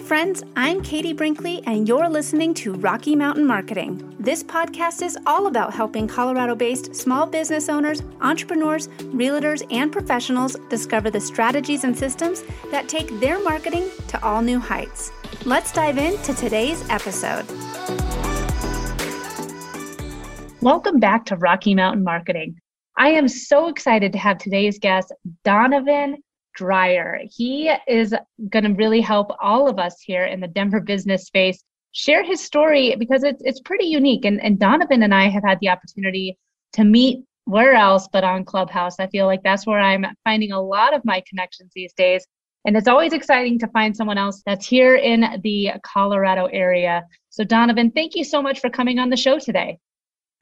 friends. I'm Katie Brinkley, and you're listening to Rocky Mountain Marketing. This podcast is all about helping Colorado based small business owners, entrepreneurs, realtors, and professionals discover the strategies and systems that take their marketing to all new heights. Let's dive into today's episode. Welcome back to Rocky Mountain Marketing. I am so excited to have today's guest, Donovan Dreyer. He is going to really help all of us here in the Denver business space share his story because it's, it's pretty unique. And, and Donovan and I have had the opportunity to meet where else but on Clubhouse. I feel like that's where I'm finding a lot of my connections these days. And it's always exciting to find someone else that's here in the Colorado area. So, Donovan, thank you so much for coming on the show today.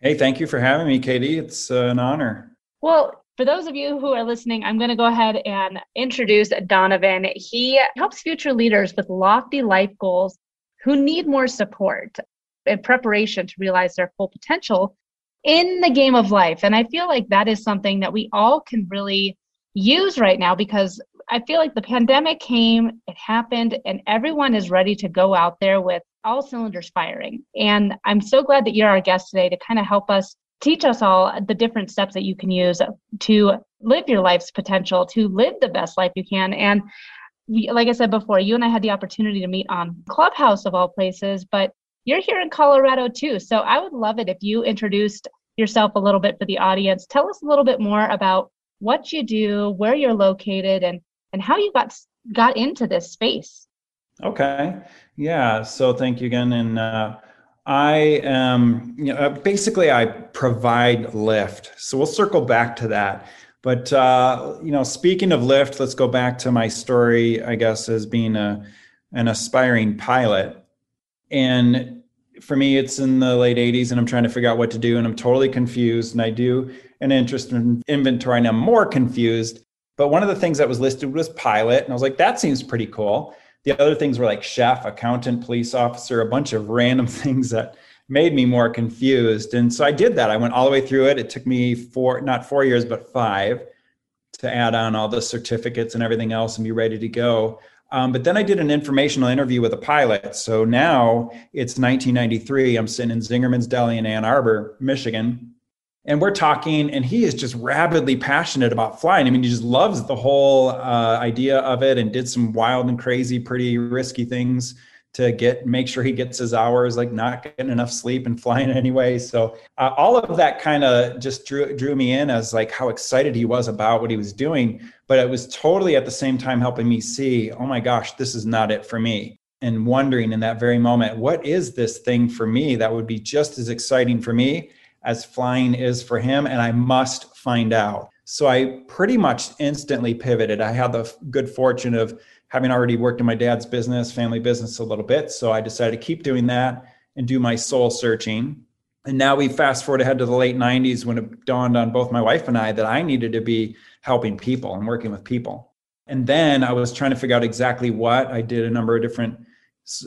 Hey, thank you for having me, Katie. It's uh, an honor. Well, for those of you who are listening, I'm going to go ahead and introduce Donovan. He helps future leaders with lofty life goals who need more support and preparation to realize their full potential in the game of life. And I feel like that is something that we all can really use right now because I feel like the pandemic came, it happened, and everyone is ready to go out there with all cylinders firing. And I'm so glad that you're our guest today to kind of help us teach us all the different steps that you can use to live your life's potential, to live the best life you can. And like I said before, you and I had the opportunity to meet on Clubhouse of all places, but you're here in Colorado too. So I would love it if you introduced yourself a little bit for the audience. Tell us a little bit more about what you do, where you're located, and and how you got got into this space. Okay. Yeah. So thank you again. And uh, I am, you know, basically I provide lift. So we'll circle back to that. But uh, you know, speaking of lift, let's go back to my story. I guess as being a an aspiring pilot, and for me, it's in the late '80s, and I'm trying to figure out what to do, and I'm totally confused. And I do an interest in inventory, and I'm more confused. But one of the things that was listed was pilot, and I was like, that seems pretty cool. The other things were like chef, accountant, police officer, a bunch of random things that made me more confused. And so I did that. I went all the way through it. It took me four, not four years, but five to add on all the certificates and everything else and be ready to go. Um, but then I did an informational interview with a pilot. So now it's 1993. I'm sitting in Zingerman's Deli in Ann Arbor, Michigan and we're talking and he is just rabidly passionate about flying. I mean he just loves the whole uh, idea of it and did some wild and crazy pretty risky things to get make sure he gets his hours like not getting enough sleep and flying anyway. So uh, all of that kind of just drew drew me in as like how excited he was about what he was doing. But it was totally at the same time helping me see oh my gosh this is not it for me. And wondering in that very moment what is this thing for me that would be just as exciting for me as flying is for him, and I must find out. So I pretty much instantly pivoted. I had the good fortune of having already worked in my dad's business, family business a little bit. So I decided to keep doing that and do my soul searching. And now we fast forward ahead to the late 90s when it dawned on both my wife and I that I needed to be helping people and working with people. And then I was trying to figure out exactly what. I did a number of different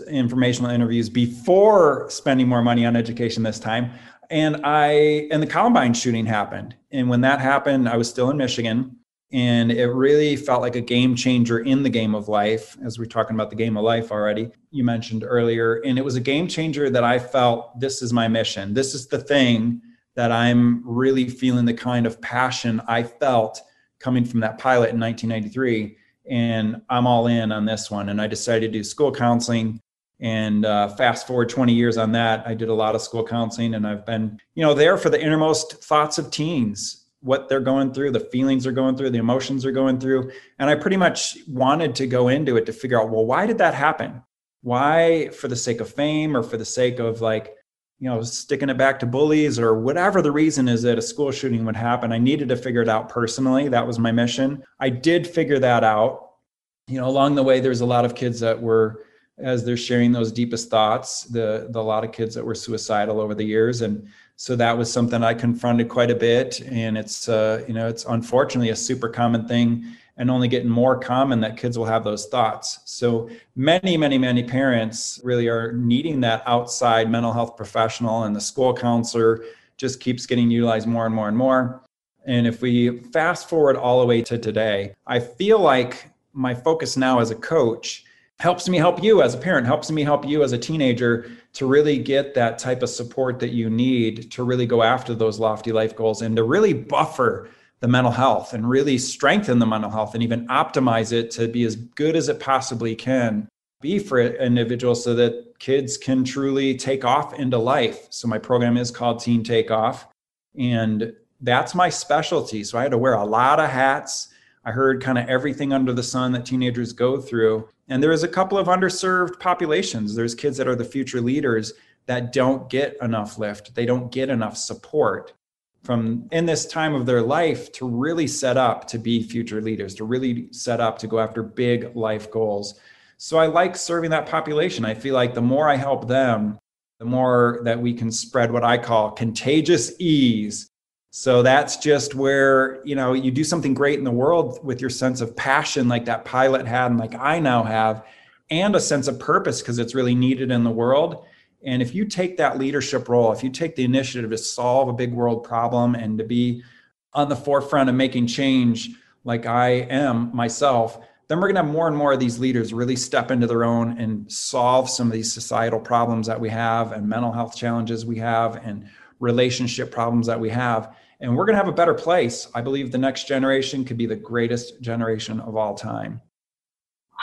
informational interviews before spending more money on education this time and I and the Columbine shooting happened. And when that happened, I was still in Michigan. And it really felt like a game changer in the game of life, as we're talking about the game of life already, you mentioned earlier. And it was a game changer that I felt this is my mission. This is the thing that I'm really feeling the kind of passion I felt coming from that pilot in 1993. And I'm all in on this one. And I decided to do school counseling and uh, fast forward 20 years on that i did a lot of school counseling and i've been you know there for the innermost thoughts of teens what they're going through the feelings they're going through the emotions they're going through. And i pretty much wanted to go into it to figure out well why did that happen? Why for the sake of fame or for the sake of like you know sticking it back to bullies or whatever the reason is that a school shooting would happen i needed to figure it out personally. That was my mission. I did figure that out. You know along the way there's a lot of kids that were as they're sharing those deepest thoughts the, the lot of kids that were suicidal over the years. And so that was something i confronted quite a bit. And it's uh, you know it's unfortunately a super common thing and only getting more common that kids will have those thoughts. So many many many parents really are needing that outside mental health professional and the school counselor just keeps getting utilized more and more and more. And if we fast forward all the way to today i feel like my focus now as a coach helps me help you as a parent, helps me help you as a teenager to really get that type of support that you need to really go after those lofty life goals and to really buffer the mental health and really strengthen the mental health and even optimize it to be as good as it possibly can be for individuals so that kids can truly take off into life. So my program is called Teen Takeoff and that's my specialty. So I had to wear a lot of hats. I heard kind of everything under the sun that teenagers go through. And there is a couple of underserved populations. There's kids that are the future leaders that don't get enough lift. They don't get enough support from in this time of their life to really set up to be future leaders, to really set up to go after big life goals. So I like serving that population. I feel like the more I help them, the more that we can spread what I call contagious ease. So that's just where, you know, you do something great in the world with your sense of passion like that pilot had and like I now have and a sense of purpose because it's really needed in the world and if you take that leadership role, if you take the initiative to solve a big world problem and to be on the forefront of making change, like I am myself, then we're going to have more and more of these leaders really step into their own and solve some of these societal problems that we have and mental health challenges we have and relationship problems that we have. And we're going to have a better place. I believe the next generation could be the greatest generation of all time.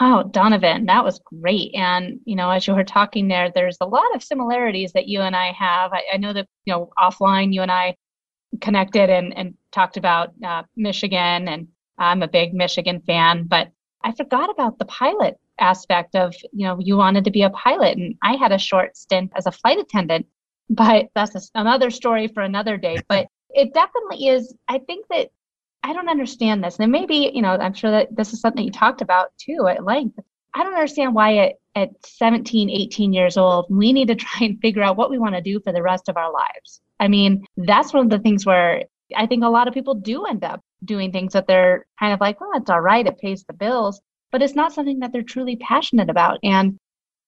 Wow, Donovan, that was great. And, you know, as you were talking there, there's a lot of similarities that you and I have. I, I know that, you know, offline, you and I connected and, and talked about uh, Michigan, and I'm a big Michigan fan, but I forgot about the pilot aspect of, you know, you wanted to be a pilot. And I had a short stint as a flight attendant, but that's another story for another day. But it definitely is, I think that I don't understand this. And maybe, you know, I'm sure that this is something you talked about too at length. I don't understand why at, at 17, 18 years old, we need to try and figure out what we want to do for the rest of our lives. I mean, that's one of the things where I think a lot of people do end up doing things that they're kind of like, well, it's all right, it pays the bills, but it's not something that they're truly passionate about. And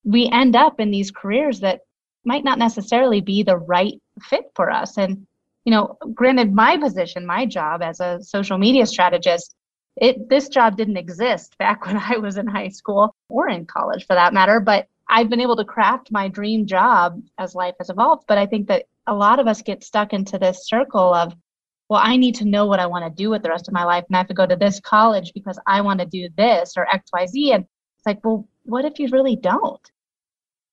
we end up in these careers that might not necessarily be the right fit for us. And you know, granted, my position, my job as a social media strategist, it this job didn't exist back when I was in high school or in college for that matter. But I've been able to craft my dream job as life has evolved. But I think that a lot of us get stuck into this circle of, well, I need to know what I want to do with the rest of my life, and I have to go to this college because I want to do this or X, Y, Z. And it's like, well, what if you really don't?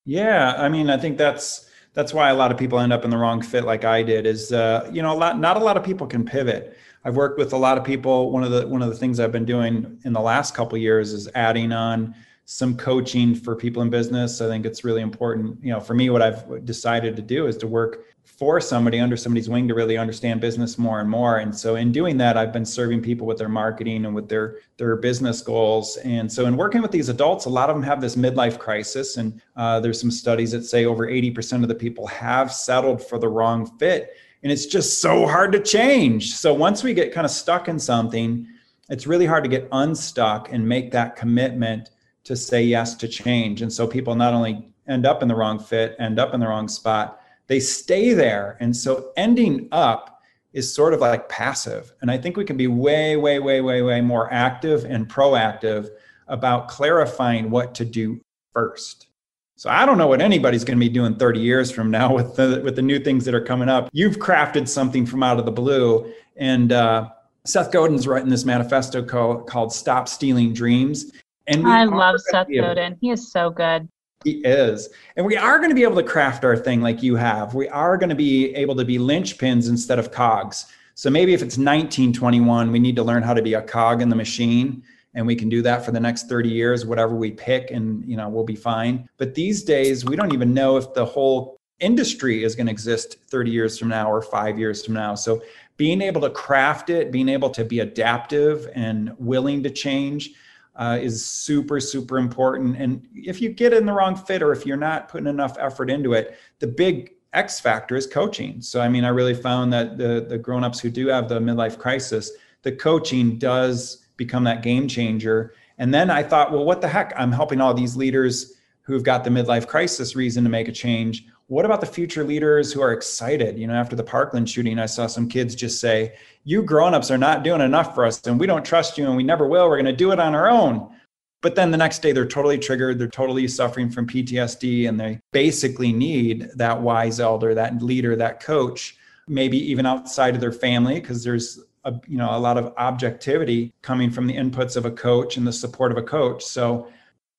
Yeah, I mean, I think that's that's why a lot of people end up in the wrong fit like I did is uh, you know a lot not a lot of people can pivot. I've worked with a lot of people. One of the one of the things I've been doing in the last couple years is adding on some coaching for people in business. I think it's really important. You know, for me, what I've decided to do is to work for somebody under somebody's wing to really understand business more and more. And so in doing that, I've been serving people with their marketing and with their their business goals. And so in working with these adults, a lot of them have this midlife crisis. And uh, there's some studies that say over 80% of the people have settled for the wrong fit. And it's just so hard to change. So once we get kind of stuck in something, it's really hard to get unstuck and make that commitment to say yes to change. And so people not only end up in the wrong fit, end up in the wrong spot, they stay there. And so ending up is sort of like passive. And I think we can be way, way, way, way, way more active and proactive about clarifying what to do first. So I don't know what anybody's going to be doing 30 years from now with the with the new things that are coming up. You've crafted something from out of the blue, and uh, Seth Godin's writing this manifesto called, called "Stop Stealing Dreams." And I love Seth Godin. He is so good. He is. And we are going to be able to craft our thing like you have. We are going to be able to be linchpins instead of cogs. So maybe if it's 1921, we need to learn how to be a cog in the machine and we can do that for the next 30 years whatever we pick and you know we'll be fine. But these days we don't even know if the whole industry is going to exist 30 years from now or 5 years from now. So being able to craft it, being able to be adaptive and willing to change uh, is super super important. And if you get in the wrong fit or if you're not putting enough effort into it the big x factor is coaching. So i mean i really found that the the grown-ups who do have the midlife crisis the coaching does become that game changer. And then i thought well what the heck? I'm helping all these leaders who've got the midlife crisis reason to make a change what about the future leaders who are excited? You know after the parkland shooting i saw some kids just say you grown-ups are not doing enough for us and we don't trust you and we never will. We're going to do it on our own. But then the next day they're totally triggered. They're totally suffering from ptsd and they basically need that wise elder that leader that coach maybe even outside of their family because there's a, you know a lot of objectivity coming from the inputs of a coach and the support of a coach. So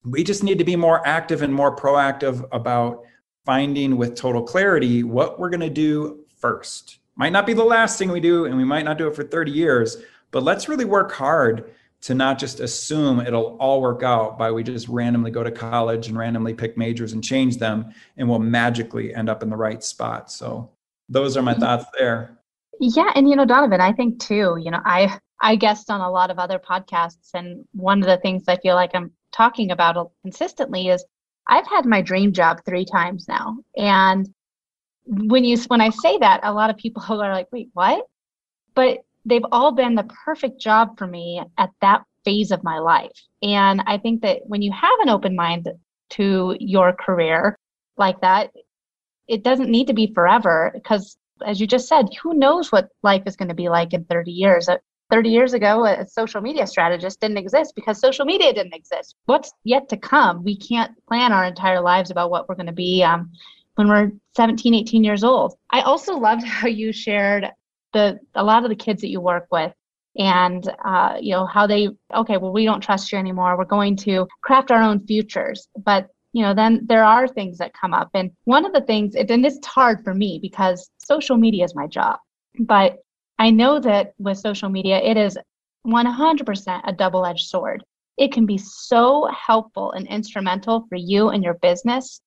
we just need to be more active and more proactive about finding with total clarity what we're going to do first. Might not be the last thing we do and we might not do it for 30 years but let's really work hard to not just assume it'll all work out by we just randomly go to college and randomly pick majors and change them and we'll magically end up in the right spot. So those are my mm-hmm. thoughts there. Yeah and you know donovan i think too you know i i guest on a lot of other podcasts and one of the things i feel like i'm talking about consistently is i've had my dream job three times now and when you when i say that a lot of people are like wait what but they've all been the perfect job for me at that phase of my life. And I think that when you have an open mind to your career like that, it doesn't need to be forever because, as you just said, who knows what life is going to be like in 30 years? Uh, 30 years ago, a social media strategist didn't exist because social media didn't exist. What's yet to come? We can't plan our entire lives about what we're going to be um, when we're 17, 18 years old. I also loved how you shared the a lot of the kids that you work with and uh, you know how they okay well we don't trust you anymore we're going to craft our own futures but you know then there are things that come up and one of the things and it's hard for me because social media is my job but i know that with social media it is 100% a double-edged sword it can be so helpful and instrumental for you and your business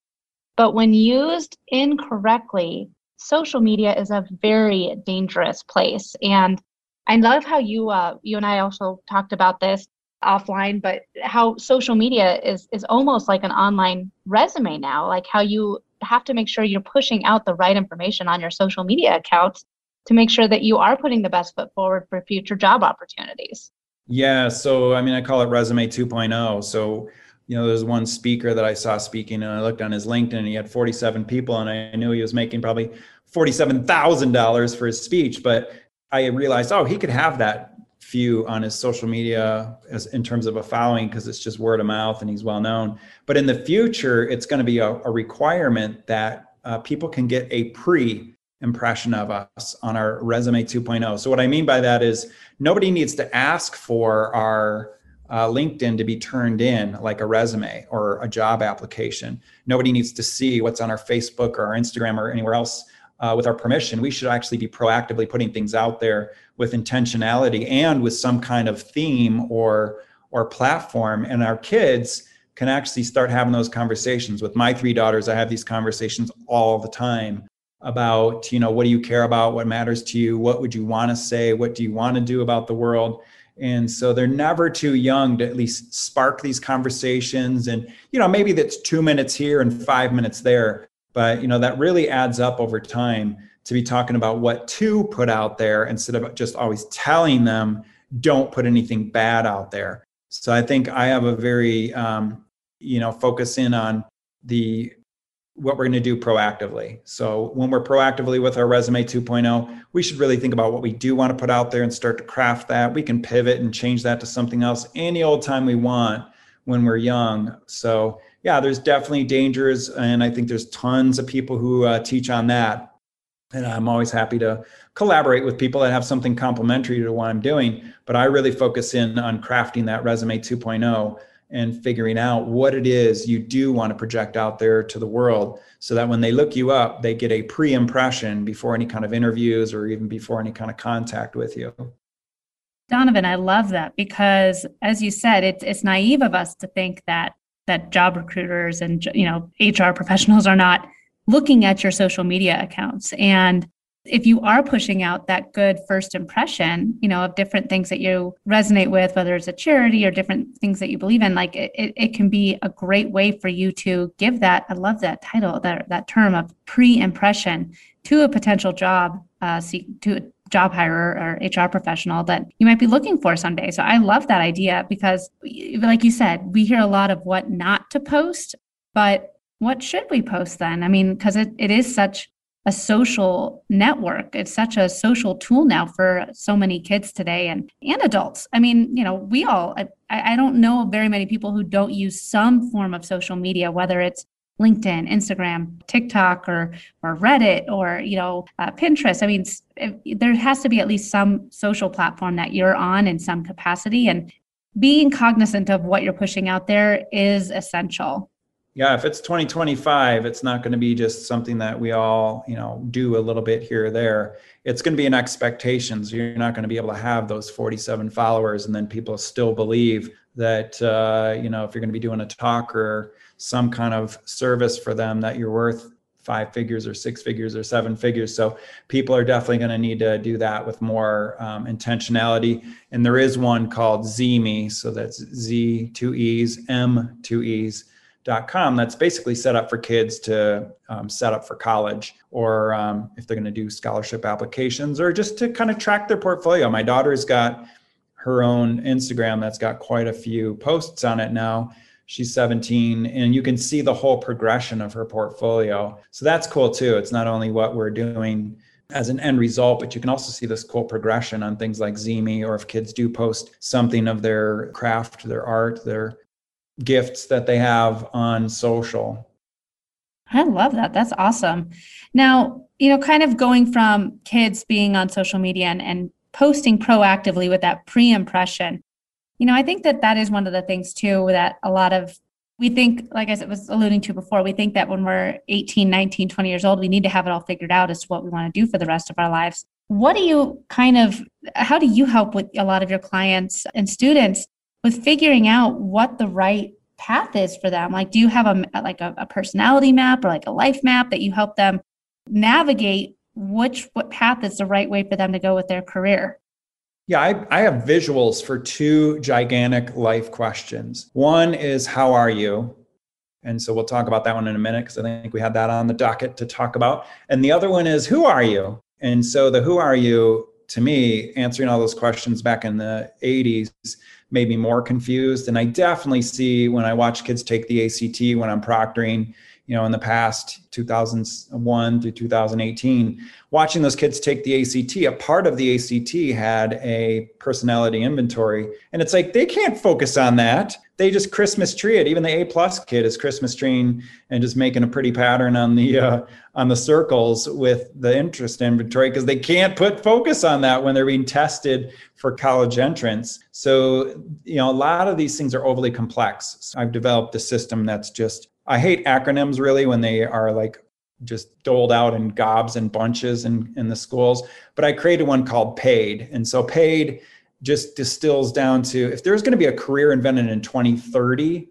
but when used incorrectly social media is a very dangerous place. And I love how you uh, you and I also talked about this offline, but how social media is is almost like an online resume now. Like how you have to make sure you're pushing out the right information on your social media accounts to make sure that you are putting the best foot forward for future job opportunities. Yeah, so I mean, I call it resume 2.0. So you know, there's one speaker that I saw speaking, and I looked on his LinkedIn, and he had 47 people, and I knew he was making probably $47,000 for his speech. But I realized, oh, he could have that few on his social media as in terms of a following because it's just word of mouth and he's well known. But in the future, it's going to be a, a requirement that uh, people can get a pre impression of us on our resume 2.0. So what I mean by that is nobody needs to ask for our uh, LinkedIn to be turned in like a resume or a job application. Nobody needs to see what's on our Facebook or our Instagram or anywhere else uh, with our permission. We should actually be proactively putting things out there with intentionality and with some kind of theme or or platform. And our kids can actually start having those conversations. With my three daughters, I have these conversations all the time about you know what do you care about? What matters to you? What would you want to say? What do you want to do about the world? And so they're never too young to at least spark these conversations. And you know maybe that's 2 minutes here and 5 minutes there but you know that really adds up over time to be talking about what to put out there instead of just always telling them don't put anything bad out there. So i think i have a very um, you know focus in on the what we're going to do proactively. So when we're proactively with our resume 2.0, we should really think about what we do want to put out there and start to craft that. We can pivot and change that to something else any old time we want when we're young. So yeah, there's definitely dangers, and I think there's tons of people who uh, teach on that. And I'm always happy to collaborate with people that have something complementary to what I'm doing. But I really focus in on crafting that resume 2.0 and figuring out what it is you do want to project out there to the world so that when they look you up, they get a pre impression before any kind of interviews or even before any kind of contact with you. Donovan, I love that because as you said, it's it's naive of us to think that that job recruiters and you know HR professionals are not looking at your social media accounts and if you are pushing out that good first impression, you know, of different things that you resonate with, whether it's a charity or different things that you believe in, like it, it can be a great way for you to give that, I love that title, that, that term of pre-impression to a potential job, uh, to a job hirer or HR professional that you might be looking for someday. So I love that idea because like you said, we hear a lot of what not to post, but what should we post then? I mean, because it, it is such a social network. It's such a social tool now for so many kids today and, and adults. I mean, you know, we all, I, I don't know very many people who don't use some form of social media, whether it's LinkedIn, Instagram, TikTok, or or Reddit, or you know uh, Pinterest. I mean, there has to be at least some social platform that you're on in some capacity, and being cognizant of what you're pushing out there is essential yeah if it's 2025 it's not going to be just something that we all you know do a little bit here or there. It's going to be an expectations. You're not going to be able to have those 47 followers and then people still believe that uh, you know if you're going to be doing a talk or some kind of service for them that you're worth five figures or six figures or seven figures. So people are definitely going to need to do that with more um, intentionality. And there is one called ZeeMee so that's z two e's m two e's com that's basically set up for kids to um, set up for college or um, if they're going to do scholarship applications or just to kind of track their portfolio. My daughter's got her own instagram that's got quite a few posts on it now. She's 17 and you can see the whole progression of her portfolio. So that's cool too. It's not only what we're doing as an end result, but you can also see this cool progression on things like ZeeMee, or if kids do post something of their craft, their art, their gifts that they have on social. I love that. That's awesome. Now, you know, kind of going from kids being on social media and, and posting proactively with that pre impression, you know, I think that that is one of the things too that a lot of we think, like I was alluding to before, we think that when we're 18, 19, 20 years old, we need to have it all figured out as to what we want to do for the rest of our lives. What do you kind of, how do you help with a lot of your clients and students with figuring out what the right path is for them. Like do you have a like a, a, personality map or like a life map that you help them navigate which what path is the right way for them to go with their career? Yeah I, I have visuals for two gigantic life questions. One is how are you? And so we'll talk about that one in a minute because i think we had that on the docket to talk about. And the other one is who are you? And so the who are you to me answering all those questions back in the 80s made me more confused. And I definitely see when I watch kids take the ACT when I'm proctoring, you know, in the past 2001 to 2018, watching those kids take the ACT, a part of the ACT had a personality inventory. And it's like they can't focus on that they just Christmas tree it. Even the A plus kid is Christmas treeing and just making a pretty pattern on the uh, on the circles with the interest inventory because they can't put focus on that when they're being tested for college entrance. So you know a lot of these things are overly complex. So I've developed a system that's just I hate acronyms really when they are like just doled out in gobs and bunches in, in the schools. But I created one called PAID. And so PAID just distills down to if there's going to be a career invented in 2030,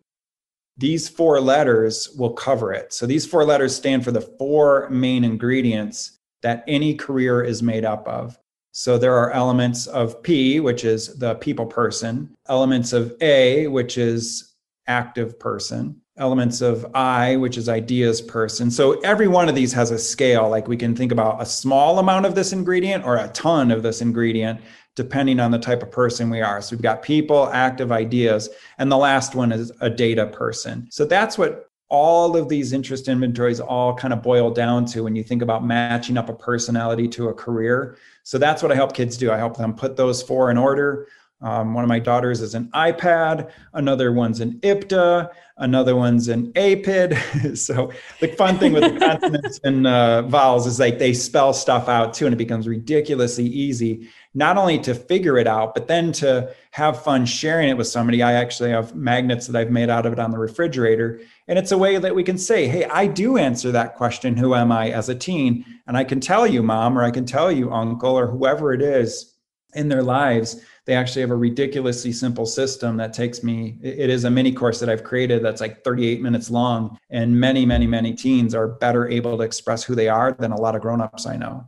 these four letters will cover it. So these four letters stand for the four main ingredients that any career is made up of. So there are elements of P, which is the people person, elements of A, which is active person, elements of I, which is ideas person. So every one of these has a scale. Like we can think about a small amount of this ingredient or a ton of this ingredient depending on the type of person we are. So we've got people, active ideas, and the last one is a data person. So that's what all of these interest inventories all kind of boil down to when you think about matching up a personality to a career. So that's what I help kids do. I help them put those four in order. Um, one of my daughters is an iPad, another one's an IPTA, another one's an APID. so the fun thing with the consonants and uh, vowels is like they spell stuff out too, and it becomes ridiculously easy not only to figure it out, but then to have fun sharing it with somebody. I actually have magnets that I've made out of it on the refrigerator. And it's a way that we can say, hey, I do answer that question, who am I as a teen? And I can tell you, mom, or I can tell you, uncle, or whoever it is in their lives. They actually have a ridiculously simple system that takes me, it is a mini course that I've created that's like 38 minutes long. And many, many, many teens are better able to express who they are than a lot of grown-ups I know.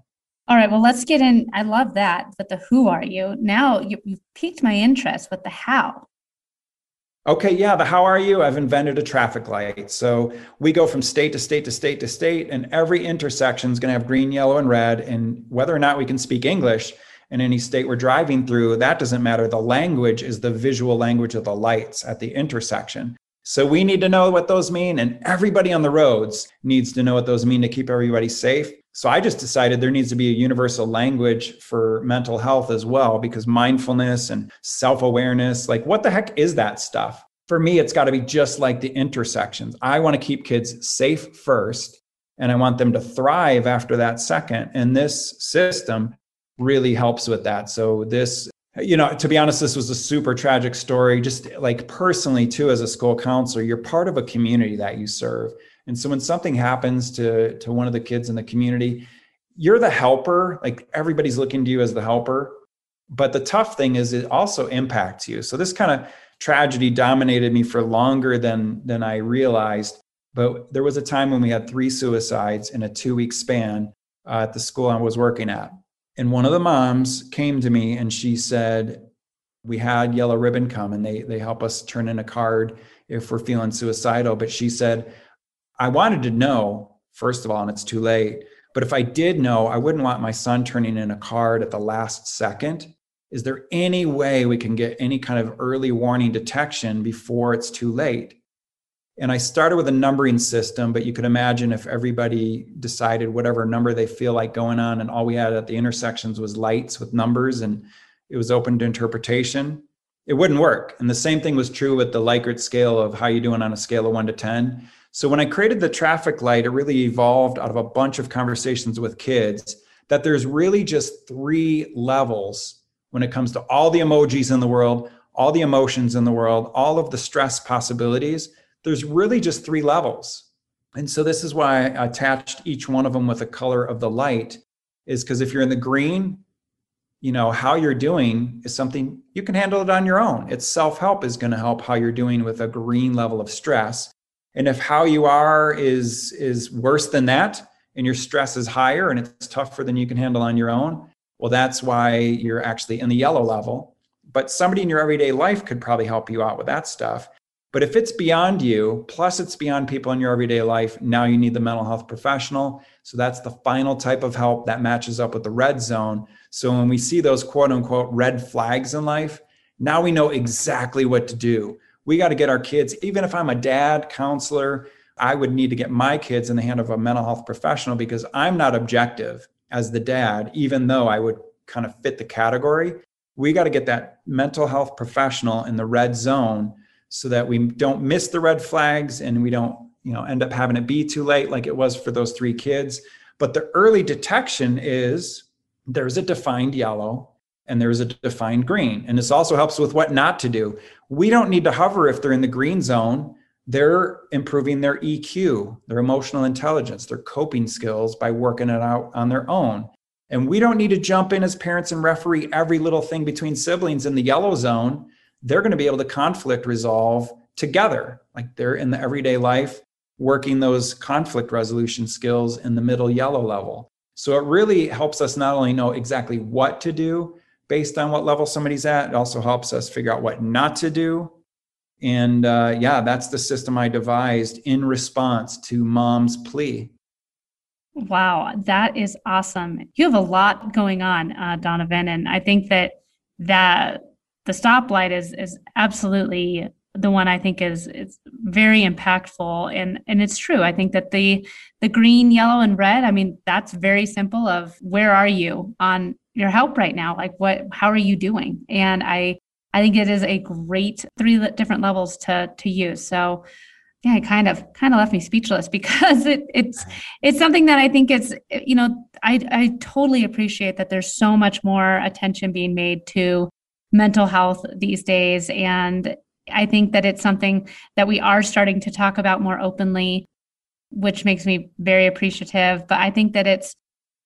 All right, well, let's get in. I love that. But the who are you? Now you, have piqued my interest with the how. Okay, yeah, the how are you? I've invented a traffic light. So we go from state to state to state to state, and every intersection is going to have green, yellow, and red. And whether or not we can speak English in any state we're driving through, that doesn't matter. The language is the visual language of the lights at the intersection. So we need to know what those mean, and everybody on the roads needs to know what those mean to keep everybody safe. So I just decided there needs to be a universal language for mental health as well, because mindfulness and self awareness, like what the heck is that stuff? For me, it's got to be just like the intersections. I want to keep kids safe first, and I want them to thrive after that second. And this system really helps with that. So this you know to be honest this was a super tragic story just like personally too as a school counselor you're part of a community that you serve. And so when something happens to to one of the kids in the community you're the helper like everybody's looking to you as the helper. But the tough thing is it also impacts you. So this kind of tragedy dominated me for longer than than i realized. But there was a time when we had three suicides in a two week span uh, at the school i was working at and one of the moms came to me and she said, We had Yellow Ribbon come and they, they help us turn in a card if we're feeling suicidal. But she said, I wanted to know, first of all, and it's too late. But if I did know, I wouldn't want my son turning in a card at the last second. Is there any way we can get any kind of early warning detection before it's too late? And I started with a numbering system, but you could imagine if everybody decided whatever number they feel like going on, and all we had at the intersections was lights with numbers and it was open to interpretation, it wouldn't work. And the same thing was true with the Likert scale of how you doing on a scale of one to 10. So when I created the traffic light, it really evolved out of a bunch of conversations with kids that there's really just three levels when it comes to all the emojis in the world, all the emotions in the world, all of the stress possibilities there's really just three levels. And so this is why I attached each one of them with a color of the light is because if you're in the green, you know, how you're doing is something you can handle it on your own. It's self-help is going to help how you're doing with a green level of stress. And if how you are is is worse than that and your stress is higher and it's tougher than you can handle on your own, well that's why you're actually in the yellow level. But somebody in your everyday life could probably help you out with that stuff. But if it's beyond you, plus it's beyond people in your everyday life, now you need the mental health professional. So that's the final type of help that matches up with the red zone. So when we see those quote unquote red flags in life, now we know exactly what to do. We got to get our kids, even if I'm a dad, counselor, I would need to get my kids in the hand of a mental health professional because I'm not objective as the dad, even though I would kind of fit the category. We got to get that mental health professional in the red zone so that we don't miss the red flags and we don't you know end up having it be too late like it was for those three kids. But the early detection is there's a defined yellow and there's a defined green. And this also helps with what not to do. We don't need to hover if they're in the green zone. They're improving their eq their emotional intelligence their coping skills by working it out on their own. And we don't need to jump in as parents and referee every little thing between siblings in the yellow zone they're going to be able to conflict resolve together. Like they're in the everyday life working those conflict resolution skills in the middle yellow level. So it really helps us not only know exactly what to do based on what level somebody's at, it also helps us figure out what not to do. And uh, yeah, that's the system I devised in response to mom's plea. Wow, that is awesome. You have a lot going on, uh, Donovan, and I think that that the stoplight is is absolutely the one I think is is very impactful and and it's true. I think that the the green, yellow and red, I mean that's very simple of where are you on your help right now? Like what how are you doing? And I I think it is a great three different levels to to use. So yeah, it kind of kind of left me speechless because it it's it's something that I think is you know I I totally appreciate that there's so much more attention being made to mental health these days. And I think that it's something that we are starting to talk about more openly, which makes me very appreciative. But I think that it's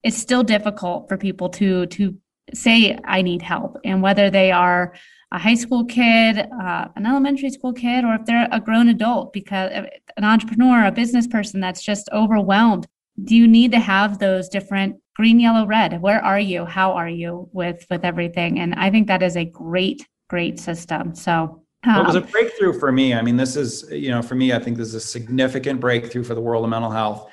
it's still difficult for people to to say I need help, and whether they are a high school kid, uh, an elementary school kid, or if they're a grown adult, because an entrepreneur, a business person that's just overwhelmed. Do you need to have those different green, yellow, red. Where are you? How are you with with everything? And I think that is a great, great system. So um, it was a um, breakthrough for me. I mean, this is, you know, for me, I think this is a significant breakthrough for the world of mental health.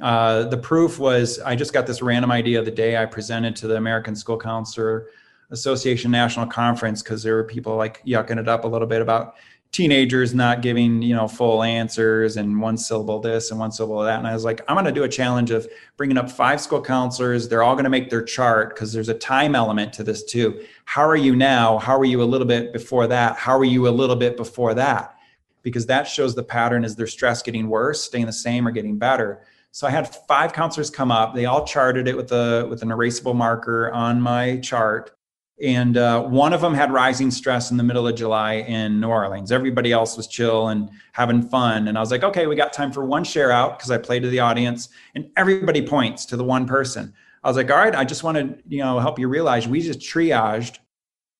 Uh, the proof was I just got this random idea the day I presented to the American School Counselor Association National Conference because there were people like yucking it up a little bit about, teenagers not giving you know full answers and one syllable this and one syllable that. And i was like i'm going to do a challenge of bringing up five school counselors. They're all going to make their chart because there's a time element to this too. How are you now? How are you a little bit before that? How are you a little bit before that? Because that shows the pattern. Is their stress getting worse staying the same or getting better? So i had five counselors come up. They all charted it with a with an erasable marker on my chart and uh, one of them had rising stress in the middle of July in New Orleans. Everybody else was chill and having fun. And I was like, okay, we got time for one share out because I played to the audience, and everybody points to the one person. I was like, all right, I just want to you know help you realize we just triaged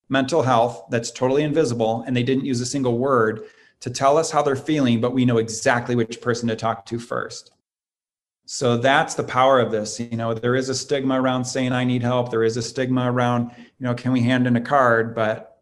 mental health that's totally invisible, and they didn't use a single word to tell us how they're feeling, but we know exactly which person to talk to first so that's the power of this you know there is a stigma around saying i need help. There is a stigma around you know can we hand in a card? But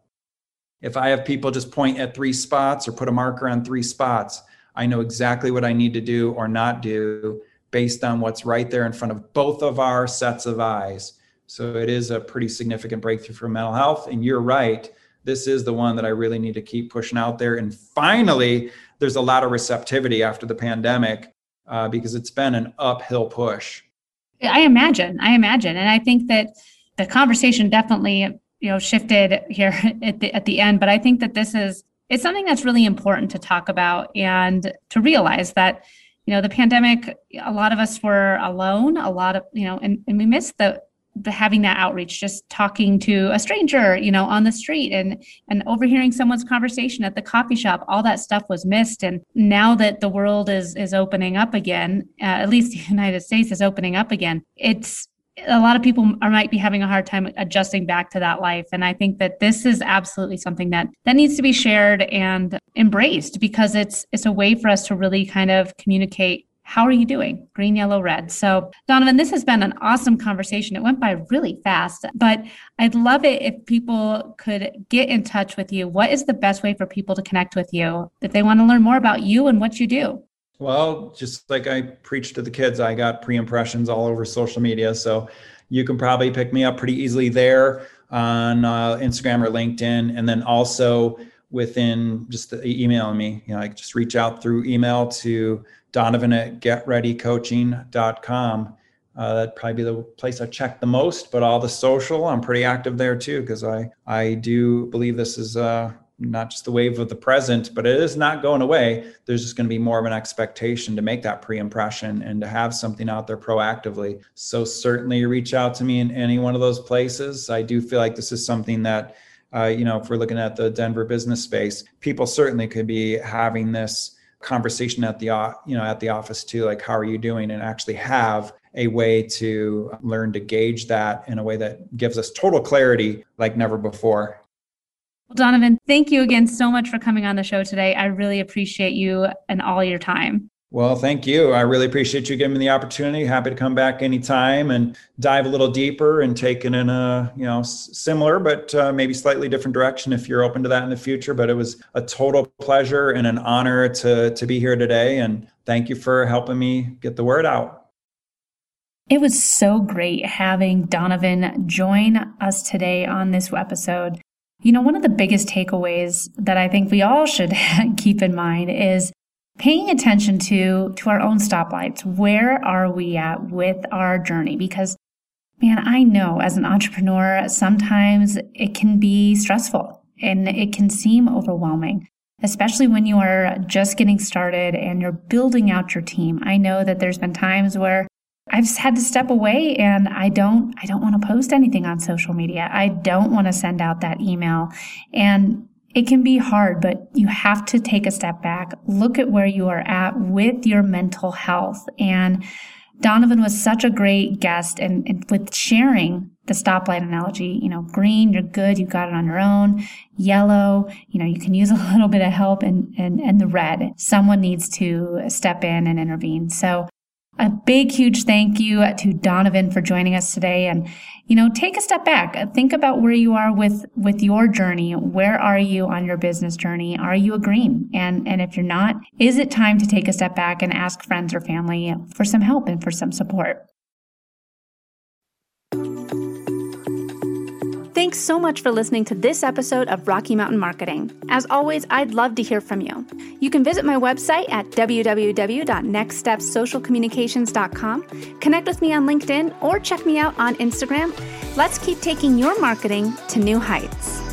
if i have people just point at three spots or put a marker on three spots i know exactly what i need to do or not do based on what's right there in front of both of our sets of eyes. So it is a pretty significant breakthrough for mental health. And you're right this is the one that i really need to keep pushing out there. And finally there's a lot of receptivity after the pandemic uh, because it's been an uphill push. I imagine. I imagine, and I think that the conversation definitely you know shifted here at the at the end. But I think that this is it's something that's really important to talk about and to realize that you know the pandemic a lot of us were alone a lot of you know and, and we missed the having that outreach just talking to a stranger you know on the street and and overhearing someone's conversation at the coffee shop. All that stuff was missed. And now that the world is is opening up again uh, at least the united states is opening up again it's a lot of people are, might be having a hard time adjusting back to that life. And i think that this is absolutely something that that needs to be shared and embraced because it's it's a way for us to really kind of communicate how are you doing? Green, yellow, red. So, Donovan, this has been an awesome conversation. It went by really fast, but I'd love it if people could get in touch with you. What is the best way for people to connect with you if they want to learn more about you and what you do? Well, just like I preach to the kids, I got pre impressions all over social media. So, you can probably pick me up pretty easily there on uh, Instagram or LinkedIn. And then also, within just emailing me, you know, I just reach out through email to Donovan at getreadycoaching.com. Uh, that'd probably be the place I check the most, but all the social, I'm pretty active there too, because I, I do believe this is uh, not just the wave of the present, but it is not going away. There's just going to be more of an expectation to make that pre impression and to have something out there proactively. So, certainly reach out to me in any one of those places. I do feel like this is something that, uh, you know, if we're looking at the Denver business space, people certainly could be having this conversation at the you know at the office too like how are you doing? And actually have a way to learn to gauge that in a way that gives us total clarity like never before. Well donovan thank you again so much for coming on the show today. I really appreciate you and all your time well, thank you. I really appreciate you giving me the opportunity. Happy to come back anytime and dive a little deeper and take it in a, you know, similar but uh, maybe slightly different direction if you're open to that in the future. But it was a total pleasure and an honor to to be here today. And thank you for helping me get the word out. It was so great having Donovan join us today on this episode. You know, one of the biggest takeaways that I think we all should keep in mind is paying attention to to our own stoplights. Where are we at with our journey? Because man i know as an entrepreneur sometimes it can be stressful and it can seem overwhelming especially when you are just getting started and you're building out your team. I know that there's been times where i've had to step away and i don't i don't want to post anything on social media. I don't want to send out that email. And it can be hard, but you have to take a step back, look at where you are at with your mental health. And Donovan was such a great guest and, and, with sharing the stoplight analogy, you know, green, you're good, you got it on your own. Yellow, you know, you can use a little bit of help and, and, and the red, someone needs to step in and intervene. So a big, huge thank you to Donovan for joining us today. And, you know, take a step back. Think about where you are with, with your journey. Where are you on your business journey? Are you agreeing? And, and if you're not, is it time to take a step back and ask friends or family for some help and for some support? Thanks so much for listening to this episode of Rocky Mountain Marketing. As always, I'd love to hear from you. You can visit my website at www.nextstepsocialcommunications.com, connect with me on LinkedIn, or check me out on Instagram. Let's keep taking your marketing to new heights.